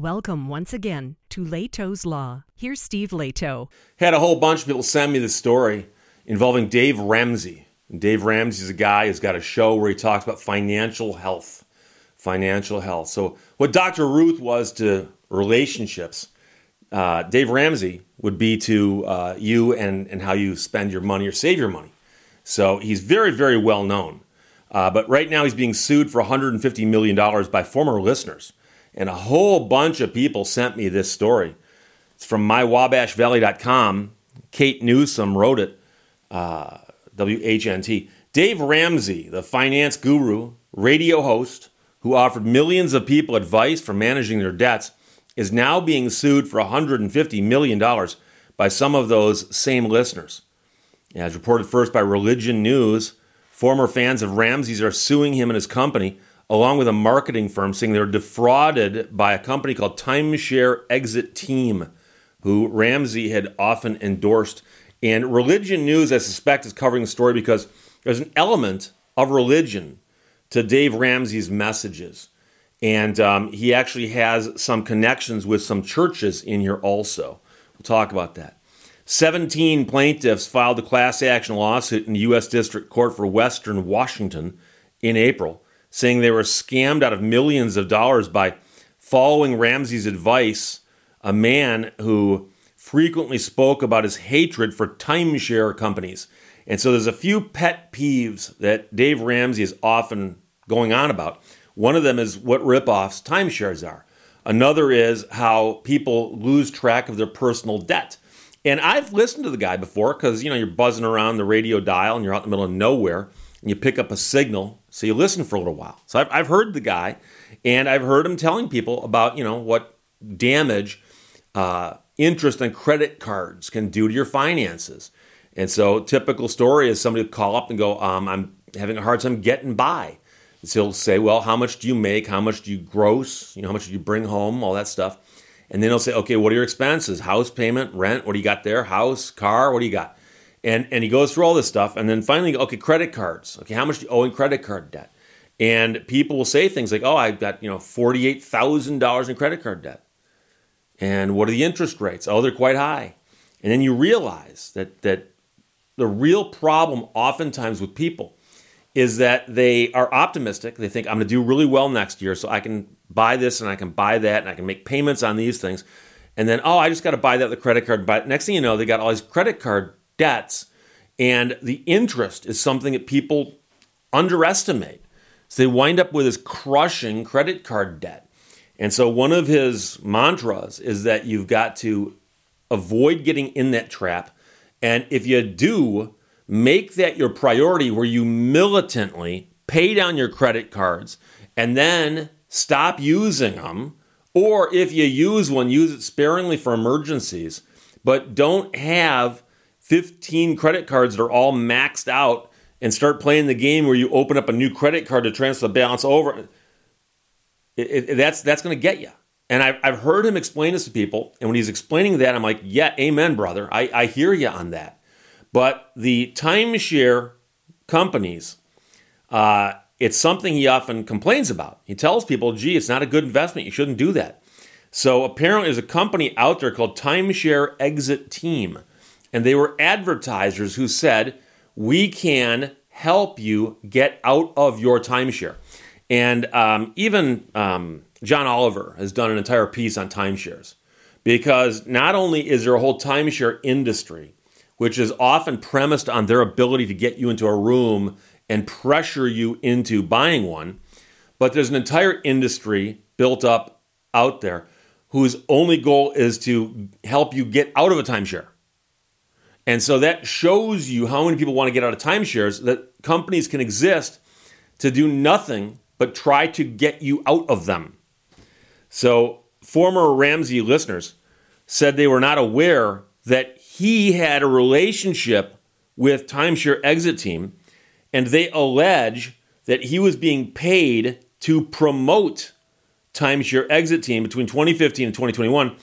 Welcome once again to Lehto's Law. Here's Steve Lehto. Had a whole bunch of people send me this story involving Dave Ramsey. And Dave Ramsey is a guy who's got a show where he talks about financial health. Financial health. So, what Dr. Ruth was to relationships, uh, Dave Ramsey would be to uh, you and, and how you spend your money or save your money. So, he's very, very well known. Uh, but right now, he's being sued for $150 million by former listeners. And a whole bunch of people sent me this story. It's from mywabashvalley.com. Kate Newsom wrote it, uh, WHNT. Dave Ramsey, the finance guru, radio host, who offered millions of people advice for managing their debts, is now being sued for $150 million by some of those same listeners. As reported first by Religion News, former fans of Ramsey's are suing him and his company along with a marketing firm, saying they were defrauded by a company called Timeshare Exit Team, who Ramsey had often endorsed. And Religion News, I suspect, is covering the story because there's an element of religion to Dave Ramsey's messages. And um, he actually has some connections with some churches in here also. We'll talk about that. 17 plaintiffs filed a class action lawsuit in the U.S. District Court for Western Washington in April saying they were scammed out of millions of dollars by following Ramsey's advice, a man who frequently spoke about his hatred for timeshare companies. And so there's a few pet peeves that Dave Ramsey is often going on about. One of them is what ripoffs timeshares are. Another is how people lose track of their personal debt. And I've listened to the guy before because you know you're buzzing around the radio dial and you're out in the middle of nowhere and you pick up a signal so you listen for a little while. So I've, I've heard the guy, and I've heard him telling people about you know what damage uh, interest on credit cards can do to your finances. And so typical story is somebody will call up and go, um, "I'm having a hard time getting by." So he'll say, "Well, how much do you make? How much do you gross? You know, how much do you bring home? All that stuff." And then he'll say, "Okay, what are your expenses? House payment, rent? What do you got there? House, car? What do you got?" And and he goes through all this stuff, and then finally, okay, credit cards. Okay, how much do you owe in credit card debt? And people will say things like, "Oh, I've got you know forty eight thousand dollars in credit card debt." And what are the interest rates? Oh, they're quite high. And then you realize that that the real problem oftentimes with people is that they are optimistic. They think I'm going to do really well next year, so I can buy this and I can buy that and I can make payments on these things. And then, oh, I just got to buy that with the credit card. But next thing you know, they got all these credit card debts, and the interest is something that people underestimate. So they wind up with this crushing credit card debt. And so one of his mantras is that you've got to avoid getting in that trap. And if you do, make that your priority where you militantly pay down your credit cards and then stop using them. Or if you use one, use it sparingly for emergencies, but don't have 15 credit cards that are all maxed out and start playing the game where you open up a new credit card to transfer the balance over, it, it, that's that's going to get you. And I've, I've heard him explain this to people, and when he's explaining that, I'm like, yeah, amen, brother. I, I hear you on that. But the timeshare companies, uh, it's something he often complains about. He tells people, gee, it's not a good investment. You shouldn't do that. So apparently, there's a company out there called Timeshare Exit Team and they were advertisers who said, We can help you get out of your timeshare. And um, even um, John Oliver has done an entire piece on timeshares because not only is there a whole timeshare industry, which is often premised on their ability to get you into a room and pressure you into buying one, but there's an entire industry built up out there whose only goal is to help you get out of a timeshare. And so that shows you how many people want to get out of timeshares that companies can exist to do nothing but try to get you out of them. So, former Ramsey listeners said they were not aware that he had a relationship with Timeshare Exit Team, and they allege that he was being paid to promote Timeshare Exit Team between 2015 and 2021,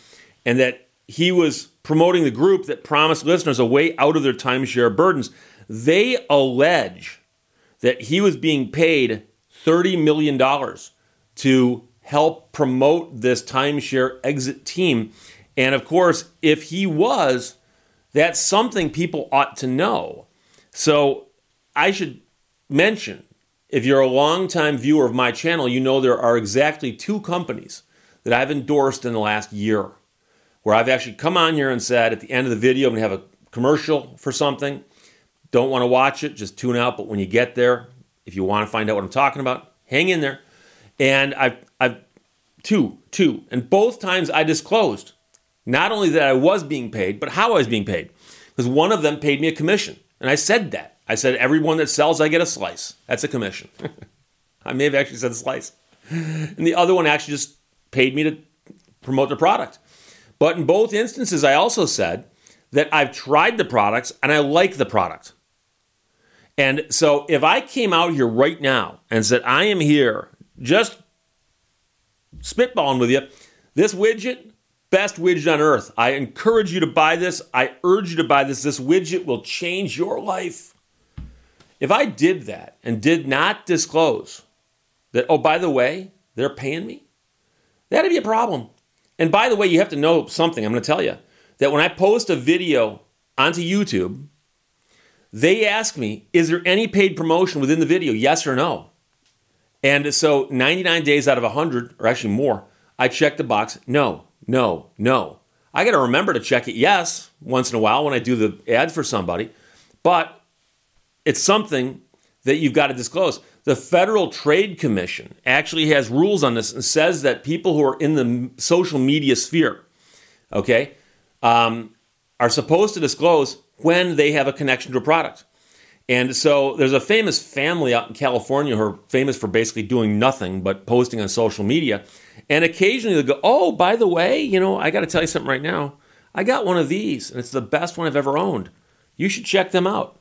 and that he was promoting the group that promised listeners a way out of their timeshare burdens. They allege that he was being paid $30 million to help promote this timeshare exit team. And of course, if he was, that's something people ought to know. So I should mention if you're a longtime viewer of my channel, you know there are exactly two companies that I've endorsed in the last year where I've actually come on here and said at the end of the video, I'm going to have a commercial for something. Don't want to watch it, just tune out. But when you get there, if you want to find out what I'm talking about, hang in there. And I've, I've two, two, and both times I disclosed not only that I was being paid, but how I was being paid. Because one of them paid me a commission. And I said that. I said, everyone that sells, I get a slice. That's a commission. I may have actually said slice. And the other one actually just paid me to promote the product. But in both instances, I also said that I've tried the products and I like the product. And so if I came out here right now and said, I am here just spitballing with you, this widget, best widget on earth. I encourage you to buy this. I urge you to buy this. This widget will change your life. If I did that and did not disclose that, oh, by the way, they're paying me, that'd be a problem. And by the way, you have to know something. I'm going to tell you that when I post a video onto YouTube, they ask me, is there any paid promotion within the video? Yes or no? And so 99 days out of 100, or actually more, I check the box no, no, no. I got to remember to check it yes once in a while when I do the ad for somebody, but it's something that you've got to disclose. The Federal Trade Commission actually has rules on this and says that people who are in the social media sphere, okay, um, are supposed to disclose when they have a connection to a product. And so there's a famous family out in California who are famous for basically doing nothing but posting on social media. And occasionally they'll go, Oh, by the way, you know, I got to tell you something right now. I got one of these, and it's the best one I've ever owned. You should check them out.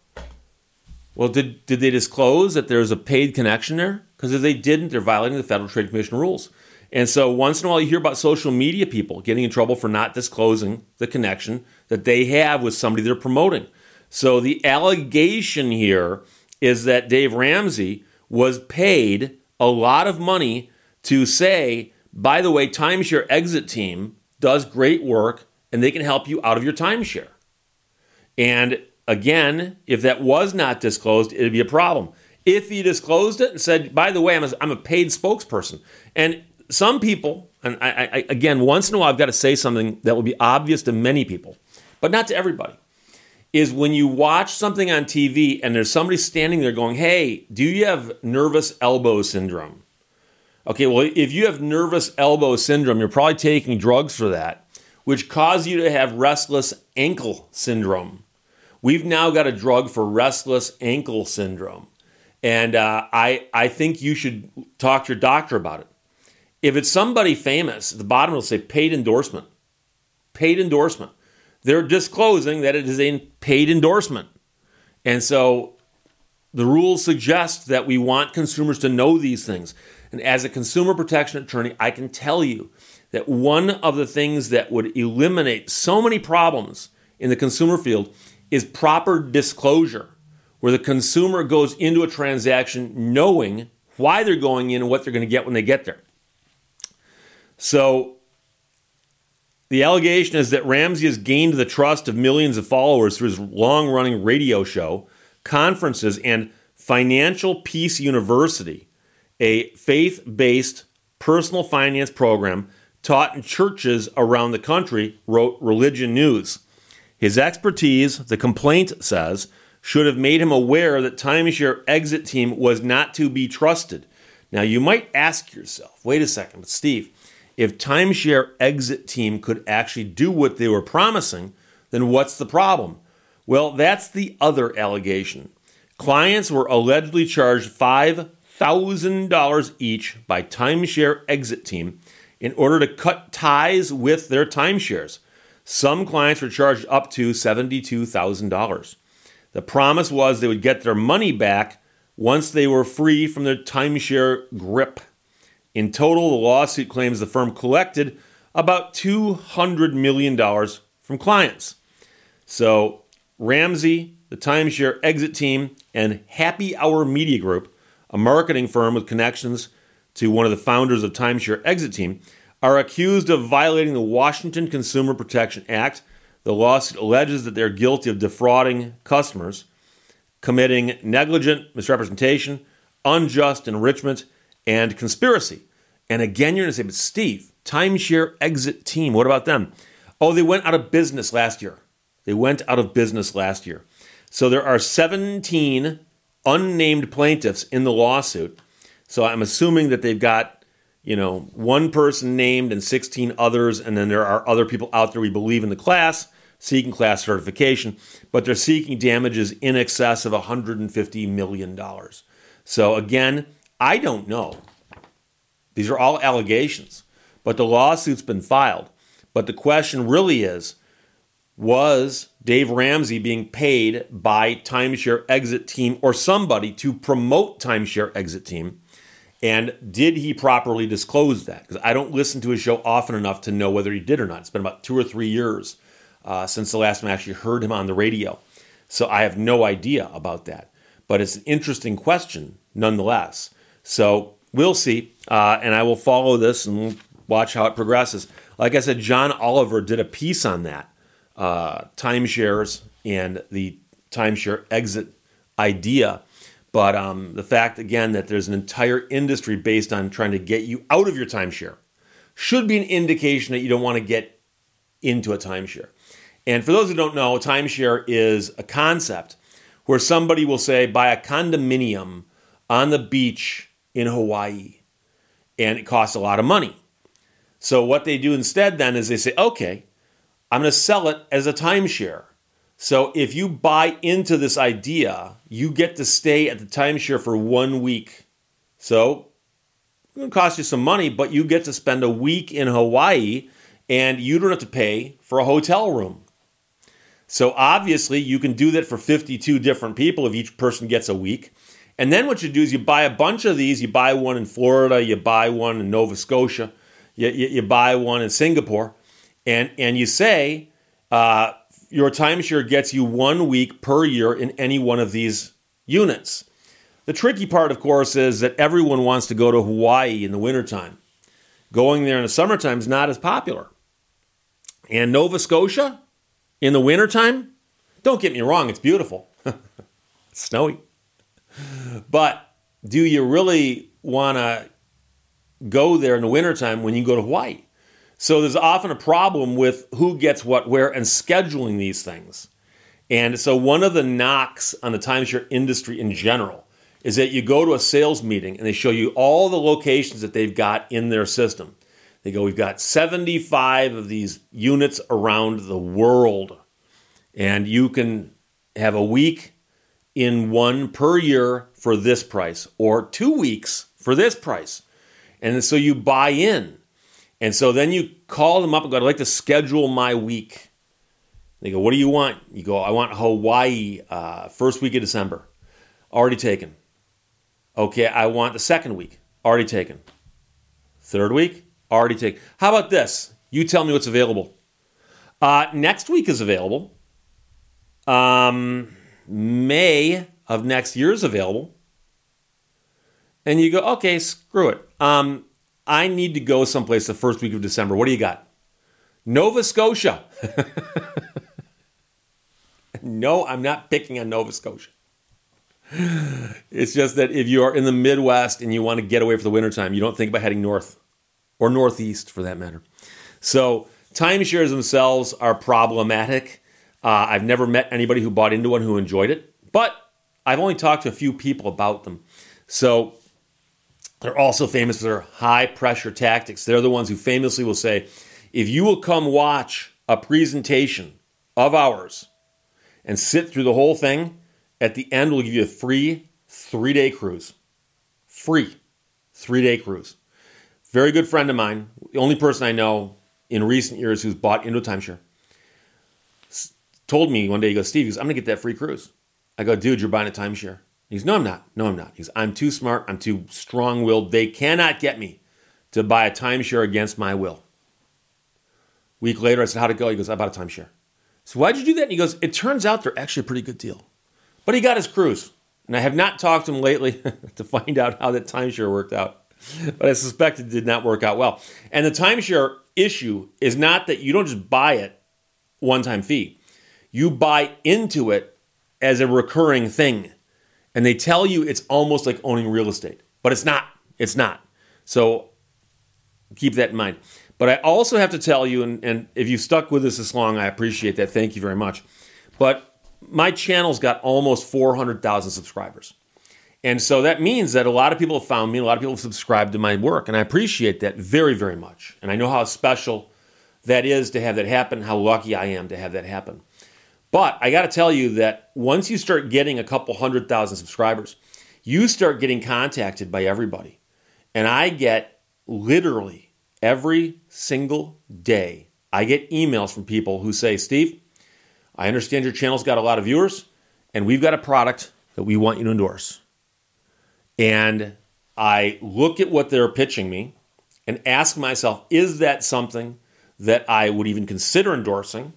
Well, did, did they disclose that there's a paid connection there? Because if they didn't, they're violating the Federal Trade Commission rules. And so once in a while, you hear about social media people getting in trouble for not disclosing the connection that they have with somebody they're promoting. So the allegation here is that Dave Ramsey was paid a lot of money to say, by the way, timeshare exit team does great work and they can help you out of your timeshare. And again, if that was not disclosed, it'd be a problem. If he disclosed it and said, by the way, I'm a, I'm a paid spokesperson, and some people, and I, I, again, once in a while, I've got to say something that will be obvious to many people, but not to everybody. Is when you watch something on TV and there's somebody standing there going, Hey, do you have nervous elbow syndrome? Okay, well, if you have nervous elbow syndrome, you're probably taking drugs for that, which cause you to have restless ankle syndrome. We've now got a drug for restless ankle syndrome. And uh, I, I think you should talk to your doctor about it. If it's somebody famous, at the bottom will say paid endorsement. Paid endorsement. They're disclosing that it is a paid endorsement. And so the rules suggest that we want consumers to know these things. And as a consumer protection attorney, I can tell you that one of the things that would eliminate so many problems in the consumer field is proper disclosure, where the consumer goes into a transaction knowing why they're going in and what they're going to get when they get there. So the allegation is that Ramsey has gained the trust of millions of followers through his long running radio show, conferences, and Financial Peace University, a faith based personal finance program taught in churches around the country, wrote Religion News. His expertise, the complaint says, should have made him aware that timeshare exit team was not to be trusted. Now you might ask yourself, wait a second, but Steve, if timeshare exit team could actually do what they were promising, then what's the problem? Well, that's the other allegation. Clients were allegedly charged $5,000 each by timeshare exit team in order to cut ties with their timeshares. Some clients were charged up to $72,000. The promise was they would get their money back once they were free from their timeshare grip. In total, the lawsuit claims the firm collected about $200 million from clients. So, Ramsey, the timeshare exit team, and Happy Hour Media Group, a marketing firm with connections to one of the founders of Timeshare Exit Team, are accused of violating the Washington Consumer Protection Act. The lawsuit alleges that they're guilty of defrauding customers, committing negligent misrepresentation, unjust enrichment, and conspiracy. And again, you're going to say, but Steve, timeshare exit team, what about them? Oh, they went out of business last year. They went out of business last year. So there are 17 unnamed plaintiffs in the lawsuit. So I'm assuming that they've got, you know, one person named and 16 others, and then there are other people out there we believe in the class seeking class certification, but they're seeking damages in excess of $150 million. So again, I don't know. These are all allegations, but the lawsuit's been filed. But the question really is was Dave Ramsey being paid by Timeshare Exit Team or somebody to promote Timeshare Exit Team? And did he properly disclose that? Because I don't listen to his show often enough to know whether he did or not. It's been about two or three years uh, since the last time I actually heard him on the radio. So I have no idea about that. But it's an interesting question nonetheless. So we'll see. Uh, and I will follow this and watch how it progresses. Like I said, John Oliver did a piece on that uh, timeshares and the timeshare exit idea. But um, the fact, again, that there's an entire industry based on trying to get you out of your timeshare should be an indication that you don't want to get into a timeshare. And for those who don't know, a timeshare is a concept where somebody will say, buy a condominium on the beach in Hawaii, and it costs a lot of money. So, what they do instead then is they say, okay, I'm going to sell it as a timeshare. So, if you buy into this idea, you get to stay at the timeshare for one week. So, it's going to cost you some money, but you get to spend a week in Hawaii and you don't have to pay for a hotel room. So obviously, you can do that for 52 different people if each person gets a week. And then what you do is you buy a bunch of these. You buy one in Florida, you buy one in Nova Scotia, you, you, you buy one in Singapore, and, and you say uh, your timeshare gets you one week per year in any one of these units. The tricky part, of course, is that everyone wants to go to Hawaii in the wintertime. Going there in the summertime is not as popular. And Nova Scotia, in the wintertime, don't get me wrong, it's beautiful. snowy. But do you really want to go there in the wintertime when you go to Hawaii? So there's often a problem with who gets what where and scheduling these things. And so one of the knocks on the timeshare industry in general is that you go to a sales meeting and they show you all the locations that they've got in their system. They go, We've got 75 of these units around the world. And you can have a week in one per year for this price, or two weeks for this price. And so you buy in. And so then you call them up and go, I'd like to schedule my week. They go, What do you want? You go, I want Hawaii, uh, first week of December. Already taken. Okay, I want the second week. Already taken. Third week already taken. How about this? You tell me what's available. Uh, next week is available. Um, May of next year is available. And you go, okay, screw it. Um, I need to go someplace the first week of December. What do you got? Nova Scotia. no, I'm not picking on Nova Scotia. It's just that if you are in the Midwest and you want to get away for the wintertime, you don't think about heading north or Northeast for that matter. So timeshares themselves are problematic. Uh, I've never met anybody who bought into one who enjoyed it, but I've only talked to a few people about them. So they're also famous for their high pressure tactics. They're the ones who famously will say, if you will come watch a presentation of ours and sit through the whole thing, at the end we'll give you a free three day cruise. Free three day cruise. Very good friend of mine, the only person I know in recent years who's bought into a timeshare, told me one day, he goes, Steve, he goes, I'm going to get that free cruise. I go, dude, you're buying a timeshare. He goes, no, I'm not. No, I'm not. He goes, I'm too smart. I'm too strong willed. They cannot get me to buy a timeshare against my will. Week later, I said, How'd it go? He goes, I bought a timeshare. So why'd you do that? And he goes, It turns out they're actually a pretty good deal. But he got his cruise. And I have not talked to him lately to find out how that timeshare worked out. but I suspect it did not work out well. And the timeshare issue is not that you don't just buy it one time fee, you buy into it as a recurring thing. And they tell you it's almost like owning real estate, but it's not. It's not. So keep that in mind. But I also have to tell you, and, and if you stuck with us this long, I appreciate that. Thank you very much. But my channel's got almost 400,000 subscribers. And so that means that a lot of people have found me, a lot of people have subscribed to my work, and I appreciate that very, very much. And I know how special that is to have that happen, how lucky I am to have that happen. But I got to tell you that once you start getting a couple hundred thousand subscribers, you start getting contacted by everybody. And I get literally every single day, I get emails from people who say, Steve, I understand your channel's got a lot of viewers, and we've got a product that we want you to endorse. And I look at what they're pitching me and ask myself, is that something that I would even consider endorsing?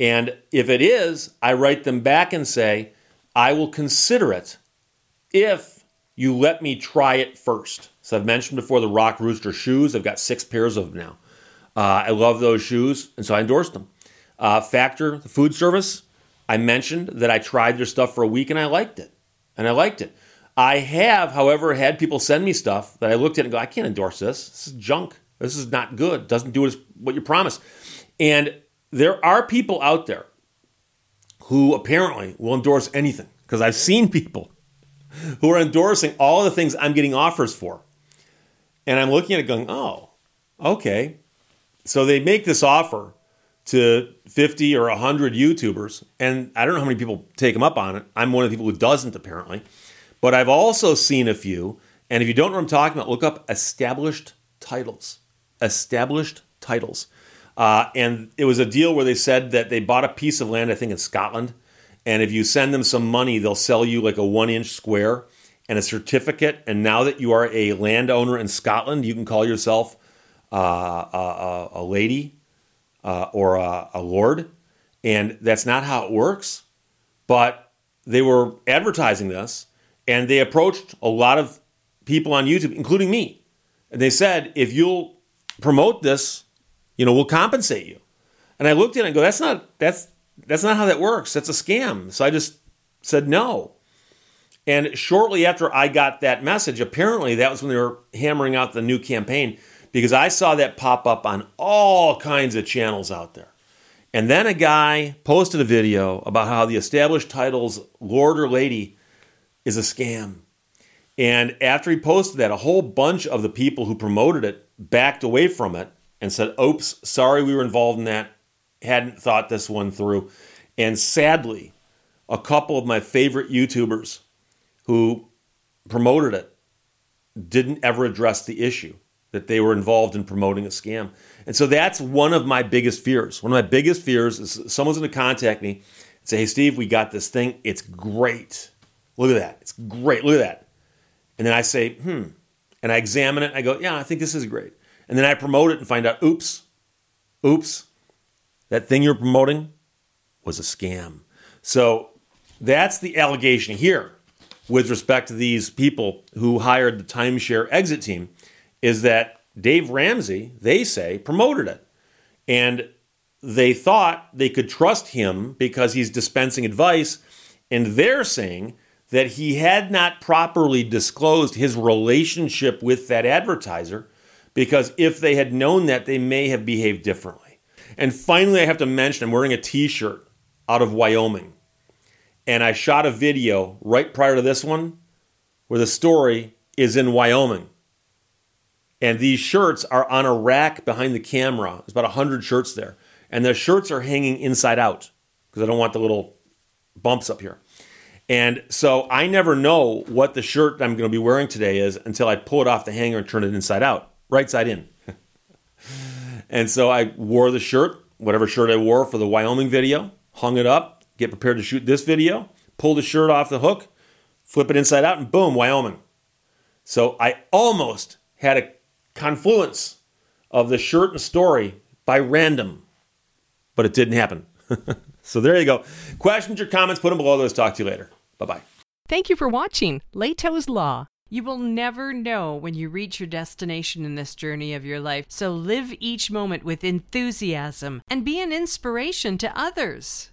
And if it is, I write them back and say, I will consider it if you let me try it first. So I've mentioned before the Rock Rooster shoes. I've got six pairs of them now. Uh, I love those shoes, and so I endorsed them. Uh, Factor, the food service, I mentioned that I tried their stuff for a week and I liked it. And I liked it. I have, however, had people send me stuff that I looked at and go, I can't endorse this. This is junk. This is not good. Doesn't do what you promised. And there are people out there who apparently will endorse anything because I've seen people who are endorsing all the things I'm getting offers for. And I'm looking at it going, oh, okay. So they make this offer to 50 or 100 YouTubers, and I don't know how many people take them up on it. I'm one of the people who doesn't, apparently. But I've also seen a few, and if you don't know what I'm talking about, look up established titles. Established titles. Uh, and it was a deal where they said that they bought a piece of land, I think in Scotland, and if you send them some money, they'll sell you like a one inch square and a certificate. And now that you are a landowner in Scotland, you can call yourself uh, a, a, lady uh, or a, a lord. And that's not how it works. But they were advertising this and they approached a lot of people on YouTube, including me. And they said, if you'll promote this, you know, we'll compensate you. And I looked at it and go, that's not that's that's not how that works. That's a scam. So I just said no. And shortly after I got that message, apparently that was when they were hammering out the new campaign because I saw that pop up on all kinds of channels out there. And then a guy posted a video about how the established titles Lord or Lady is a scam. And after he posted that, a whole bunch of the people who promoted it backed away from it and said, Oops, sorry we were involved in that. Hadn't thought this one through. And sadly, a couple of my favorite YouTubers who promoted it didn't ever address the issue that they were involved in promoting a scam. And so that's one of my biggest fears. One of my biggest fears is someone's going to contact me and say, Hey, Steve, we got this thing. It's great. Look at that. It's great. Look at that. And then I say, Hmm. And I examine it. I go, Yeah, I think this is great. And then I promote it and find out, oops, oops, that thing you're promoting was a scam. So that's the allegation here with respect to these people who hired the timeshare exit team is that Dave Ramsey, they say, promoted it. And they thought they could trust him because he's dispensing advice. And they're saying that he had not properly disclosed his relationship with that advertiser because if they had known that, they may have behaved differently. And finally, I have to mention I'm wearing a t shirt out of Wyoming. And I shot a video right prior to this one where the story is in Wyoming. And these shirts are on a rack behind the camera. There's about 100 shirts there. And the shirts are hanging inside out because I don't want the little bumps up here. And so I never know what the shirt I'm going to be wearing today is until I pull it off the hanger and turn it inside out right side in. and so I wore the shirt, whatever shirt I wore for the Wyoming video, hung it up, get prepared to shoot this video, pull the shirt off the hook, flip it inside out, and boom, Wyoming. So I almost had a confluence of the shirt and story by random, but it didn't happen. so there you go. Questions or comments, put them below. Let's talk to you later. Bye bye. Thank you for watching Lehto's Law. You will never know when you reach your destination in this journey of your life, so live each moment with enthusiasm and be an inspiration to others.